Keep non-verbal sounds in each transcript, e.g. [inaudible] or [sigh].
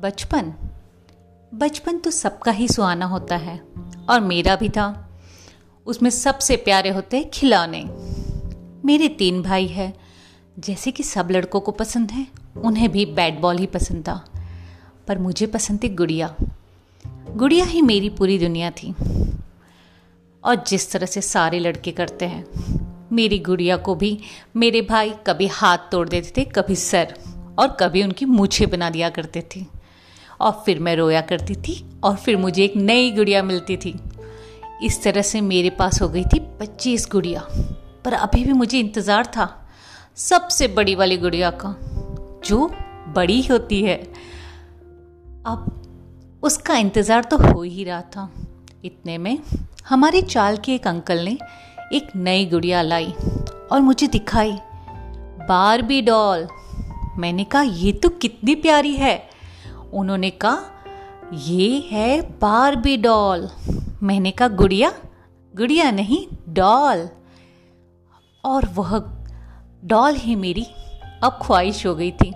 बचपन। बचपन तो सबका ही सुहाना होता है, और मेरा भी था। उसमें सबसे प्यारे होते हैं खिलौने। मेरे तीन भाई हैं, जैसे कि सब लड़कों को पसंद है, उन्हें भी बैट बॉल ही पसंद था। पर मुझे पसंद थी गुड़िया। गुड़िया ही मेरी पूरी दुनिया थी। और जिस तरह से सारे लड़के करते हैं, मेरी गुड़िया को भी मेरे भाई कभी हाथ तोड़ देते थे, कभी सर, और कभी उनकी मूछे बना दिया करते थे। और फिर मैं रोया करती थी और फिर मुझे एक नई गुड़िया मिलती थी। इस तरह से मेरे पास हो गई थी पच्चीस गुड़िया। पर अभी भी मुझे इंतज़ार था सबसे बड़ी वाली गुड़िया का, जो बड़ी होती है। अब उसका इंतज़ार तो हो ही रहा था। इतने में हमारे चाल के एक अंकल ने एक नई गुड़िया लाई और मुझे दिखाई, बारबी डॉल। मैंने कहा, ये तो कितनी प्यारी है। उन्होंने कहा, ये है बारबी डॉल। मैंने कहा, गुड़िया गुड़िया नहीं, डॉल। और वह डॉल ही मेरी अब ख्वाहिश हो गई थी।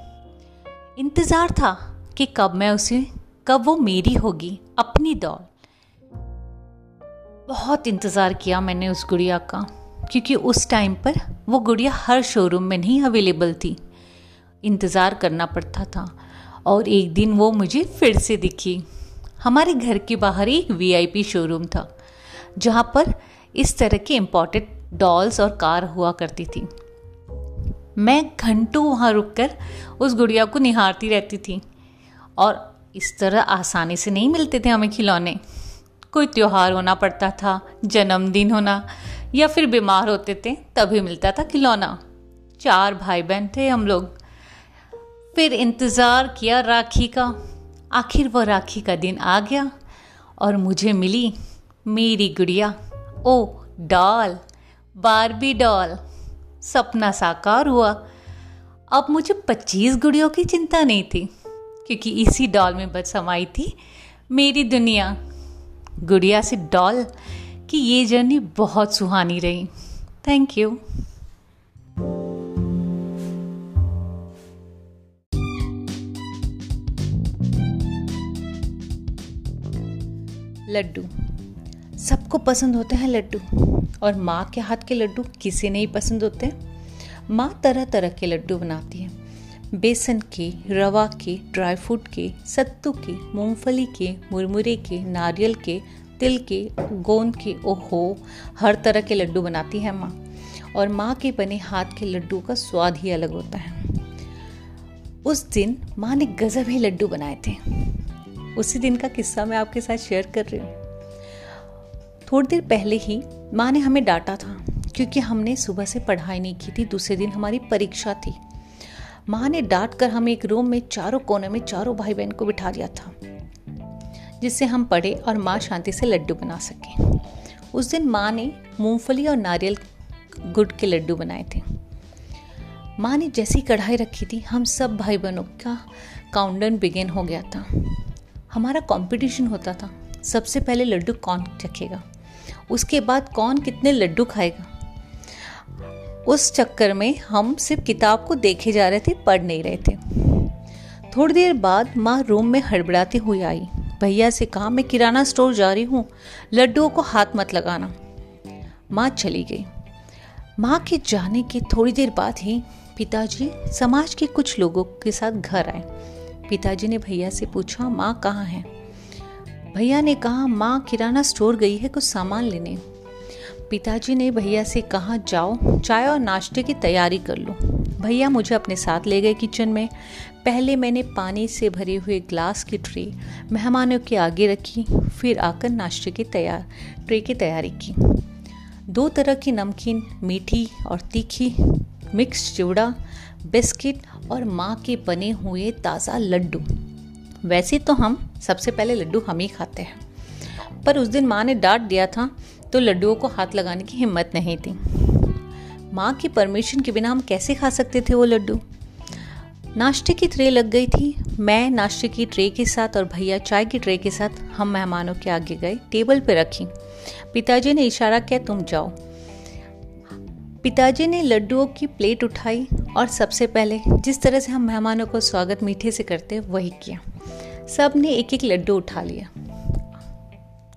इंतज़ार था कि कब मैं उसे, कब वो मेरी होगी, अपनी डॉल। बहुत इंतज़ार किया मैंने उस गुड़िया का, क्योंकि उस टाइम पर वो गुड़िया हर शोरूम में नहीं अवेलेबल थी। इंतज़ार करना पड़ता था। और एक दिन वो मुझे फिर से दिखी। हमारे घर के बाहर एक वीआईपी शोरूम था, जहाँ पर इस तरह के इम्पोर्टेड डॉल्स और कार हुआ करती थी। मैं घंटों वहाँ रुककर उस गुड़िया को निहारती रहती थी और इस तरह आसानी से नहीं मिलते थे हमें खिलौने। कोई त्यौहार होना पड़ता था, जन्मदिन होना, या फिर बीमार होते थे, तभी मिलता था खिलौना। चार भाई बहन थे हम लोग। फिर इंतज़ार किया राखी का। आखिर वह राखी का दिन आ गया और मुझे मिली मेरी गुड़िया। ओ, डॉल, बारबी डॉल। सपना साकार हुआ। अब मुझे पच्चीस गुड़ियों की चिंता नहीं थी, क्योंकि इसी डॉल में बस समाई थी मेरी दुनिया। गुड़िया से डॉल की ये जर्नी बहुत सुहानी रही। थैंक यू लड्डू। सबको पसंद होते हैं लड्डू। और माँ के हाथ के लड्डू किसे नहीं पसंद होते माँ तरह तरह के लड्डू बनाती है। बेसन के, रवा के, ड्राई फ्रूट के, सत्तू के, मूंगफली के, मुरमुरे के, नारियल के, तिल के, गोंद के, ओहो, हर तरह के लड्डू बनाती है माँ। और माँ के बने हाथ के लड्डू का स्वाद ही अलग होता है। उस दिन माँ ने गज़ब ही लड्डू बनाए थे। उसी दिन का किस्सा मैं आपके साथ शेयर कर रही हूँ। थोड़ी देर पहले ही माँ ने हमें डांटा था, क्योंकि हमने सुबह से पढ़ाई नहीं की थी, दूसरे दिन हमारी परीक्षा थी। माँ ने डांट कर हमें एक रूम में चारों कोने में चारों भाई बहन को बिठा दिया था, जिससे हम पढ़े और माँ शांति से लड्डू बना सके। उस दिन माँ ने मूंगफली और नारियल गुड़ के लड्डू बनाए थे। माँ ने जैसी कढ़ाई रखी थी, हम सब भाई बहनों का काउंटडाउन बिगिन हो गया था। हमारा कंपटीशन होता था। सबसे पहले लड्डू कौन चखेगा? उसके बाद कौन कितने लड्डू खाएगा? उस चक्कर में हम सिर्फ़ किताब को देखे जा रहे थे, पढ़ नहीं रहे थे। थोड़ी देर बाद माँ रूम में हड़बड़ाती हुई आई। भैया से कहा, मैं किराना स्टोर जा रही हूँ, लड्डुओं को हाथ मत लगाना। माँ चली गई। माँ के जाने के थोड़ी देर बाद ही पिताजी समाज के कुछ लोगों के साथ घर आए। पिताजी ने भैया से पूछा, माँ कहाँ है? भैया ने कहा, माँ किराना स्टोर गई है कुछ सामान लेने। पिताजी ने भैया से कहा, जाओ, चाय और नाश्ते की तैयारी कर लो। भैया मुझे अपने साथ ले गए किचन में। पहले मैंने पानी से भरे हुए ग्लास की ट्रे मेहमानों के आगे रखी, फिर आकर नाश्ते की तैयार, ट्रे की तैयारी की। दो तरह की नमकीन, मीठी और तीखी, मिक्स चिवड़ा, बिस्किट और माँ के बने हुए ताज़ा लड्डू। वैसे तो हम सबसे पहले लड्डू हम ही खाते हैं। पर उस दिन माँ ने डांट दिया था तो लड्डुओं को हाथ लगाने की हिम्मत नहीं थी। माँ की परमिशन के बिना हम कैसे खा सकते थे वो लड्डू? नाश्ते की ट्रे लग गई थी। मैं नाश्ते की ट्रे के साथ और भैया चाय की ट्रे के साथ हम मेहमानों के आगे गए, टेबल पर रखी। पिताजी ने इशारा किया, तुम जाओ। पिताजी ने लड्डुओं की प्लेट उठाई और सबसे पहले जिस तरह से हम मेहमानों को स्वागत मीठे से करते वही किया। सबने एक एक लड्डू उठा लिया।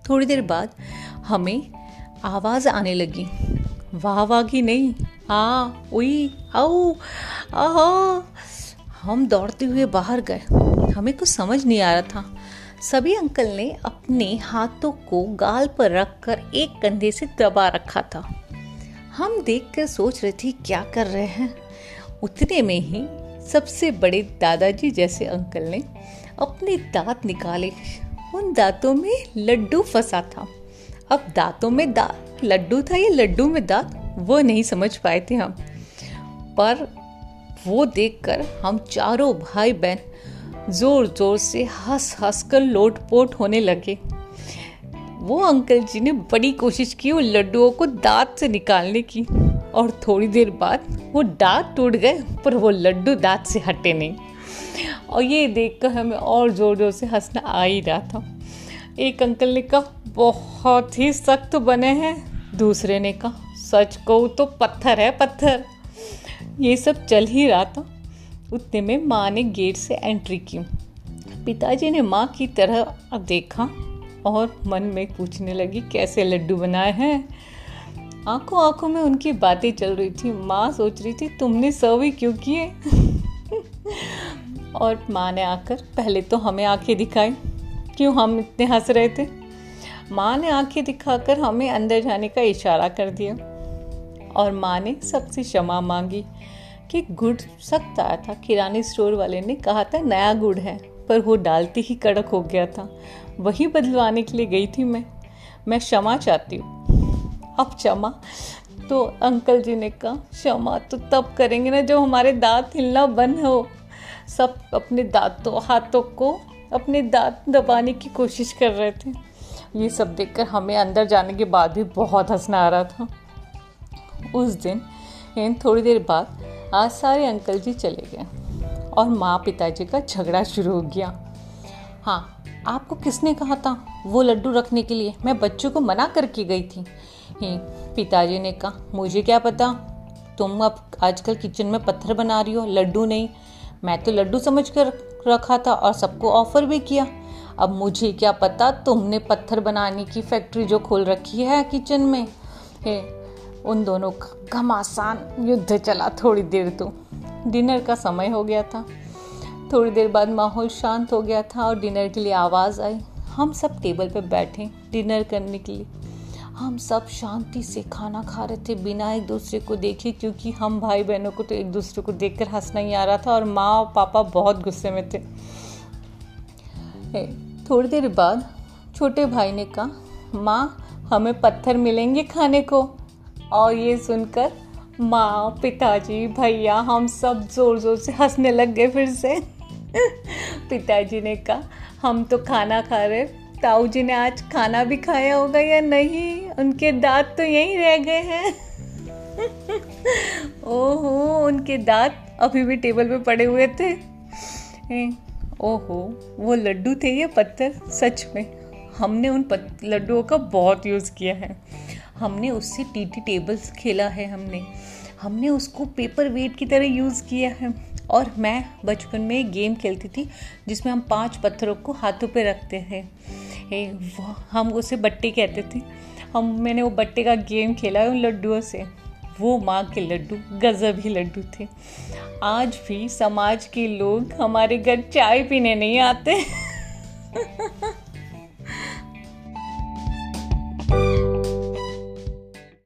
थोड़ी देर बाद हमें आवाज़ आने लगी। वाह वाह की नहीं। आ उई आओ आहा। हम दौड़ते हुए बाहर गए। हमें कुछ समझ नहीं आ रहा था। सभी अंकल ने अपने हाथों को गाल पर रखकर एक कंधे से दबा रखा था। हम देखकर सोच रहे थे, क्या कर रहे हैं? उतने में ही सबसे बड़े दादाजी जैसे अंकल ने अपने दांत निकाले। उन दांतों में लड्डू फंसा था। अब दांतों में दांत, लड्डू था या लड्डू में दांत, वो नहीं समझ पाए थे हम। पर वो देखकर हम चारों भाई बहन ज़ोर ज़ोर से हंस हंस कर लोट पोट होने लगे। वो अंकल जी ने बड़ी कोशिश की उन लड्डुओं को दांत से निकालने की। और थोड़ी देर बाद वो दांत टूट गए, पर वो लड्डू दांत से हटे नहीं। और ये देखकर हमें और ज़ोर ज़ोर से हंसना आ ही रहा था। एक अंकल ने कहा, बहुत ही सख्त बने हैं। दूसरे ने कहा, सच कहूँ तो पत्थर है पत्थर। ये सब चल ही रहा था। उतने में माँ ने गेट से एंट्री की। पिताजी ने माँ की तरह अब देखा और मन में पूछने लगी, कैसे लड्डू बनाए हैं? आँखों आँखों में उनकी बातें चल रही थी। माँ सोच रही थी, तुमने सर्व ही क्यों किए? [laughs] और माँ ने आकर, पहले तो हमें आँखें दिखाई। क्यों हम इतने हंस रहे थे? माँ ने आँखें दिखाकर हमें अंदर जाने का इशारा कर दिया। और माँ ने सबसे क्षमा मांगी कि गुड़ सख्त आया था। किराने स्टोर वाले ने कहा था, नया गुड़ है, पर वो डालते ही कड़क हो गया था। वही बदलवाने के लिए गई थी मैं। मैं क्षमा चाहती हूँ। अब क्षमा। तो अंकल जी ने कहा, क्षमा तो तब करेंगे ना जब हमारे दांत हिलना बंद हो। सब अपने दांतों, हाथों को अपने दांत दबाने की कोशिश कर रहे थे। ये सब देखकर हमें अंदर जाने के बाद भी बहुत हंसना आ रहा था। उस दिन थोड़ी देर बाद, आज सारे अंकल जी चले गए और माँ पिताजी का झगड़ा शुरू हो गया। हाँ आपको किसने कहा था वो लड्डू रखने के लिए? मैं बच्चों को मना करके गई थी। पिताजी ने कहा मुझे क्या पता? तुम अब आजकल किचन में पत्थर बना रही हो लड्डू नहीं। मैं तो लड्डू समझ कर रखा था और सबको ऑफ़र भी किया। अब मुझे क्या पता तुमने पत्थर बनाने की फैक्ट्री जो खोल रखी है किचन में? हे, उन दोनों का घमासान युद्ध चला थोड़ी देर तो। डिनर का समय हो गया था। थोड़ी देर बाद माहौल शांत हो गया था और डिनर के लिए आवाज़ आई। हम सब टेबल पर बैठे डिनर करने के लिए। हम सब शांति से खाना खा रहे थे, बिना एक दूसरे को देखे, क्योंकि हम भाई बहनों को तो एक दूसरे को देखकर हंसना ही आ रहा था और माँ और पापा बहुत गुस्से में थे। थोड़ी देर बाद छोटे भाई ने कहा, माँ, हमें पत्थर मिलेंगे खाने को? और ये सुनकर माँ, पिताजी, भैया, हम सब ज़ोर ज़ोर से हंसने लग गए फिर से। पिताजी ने कहा, हम तो खाना खा रहे ताऊ जी ने आज खाना भी खाया होगा या नहीं? उनके दांत तो यहीं रह गए हैं। [laughs] ओहो, उनके दांत अभी भी टेबल पे पड़े हुए थे। ओहो, वो लड्डू थे ये पत्थर, सच में। हमने उन लड्डुओं का बहुत यूज़ किया है। हमने उससे टी टी टेबल्स खेला है हमने। हमने उसको पेपर वेट की तरह यूज़ किया है। और मैं बचपन में गेम खेलती थी, जिसमें हम पाँच पत्थरों को हाथों पे रखते थे। हम उसे बट्टे कहते थे। हम, मैंने वो बट्टे का गेम खेला है उन लड्डुओं से। वो माँ के लड्डू, गज़ब ही लड्डू थे। आज भी समाज के लोग हमारे घर चाय पीने नहीं आते। [laughs]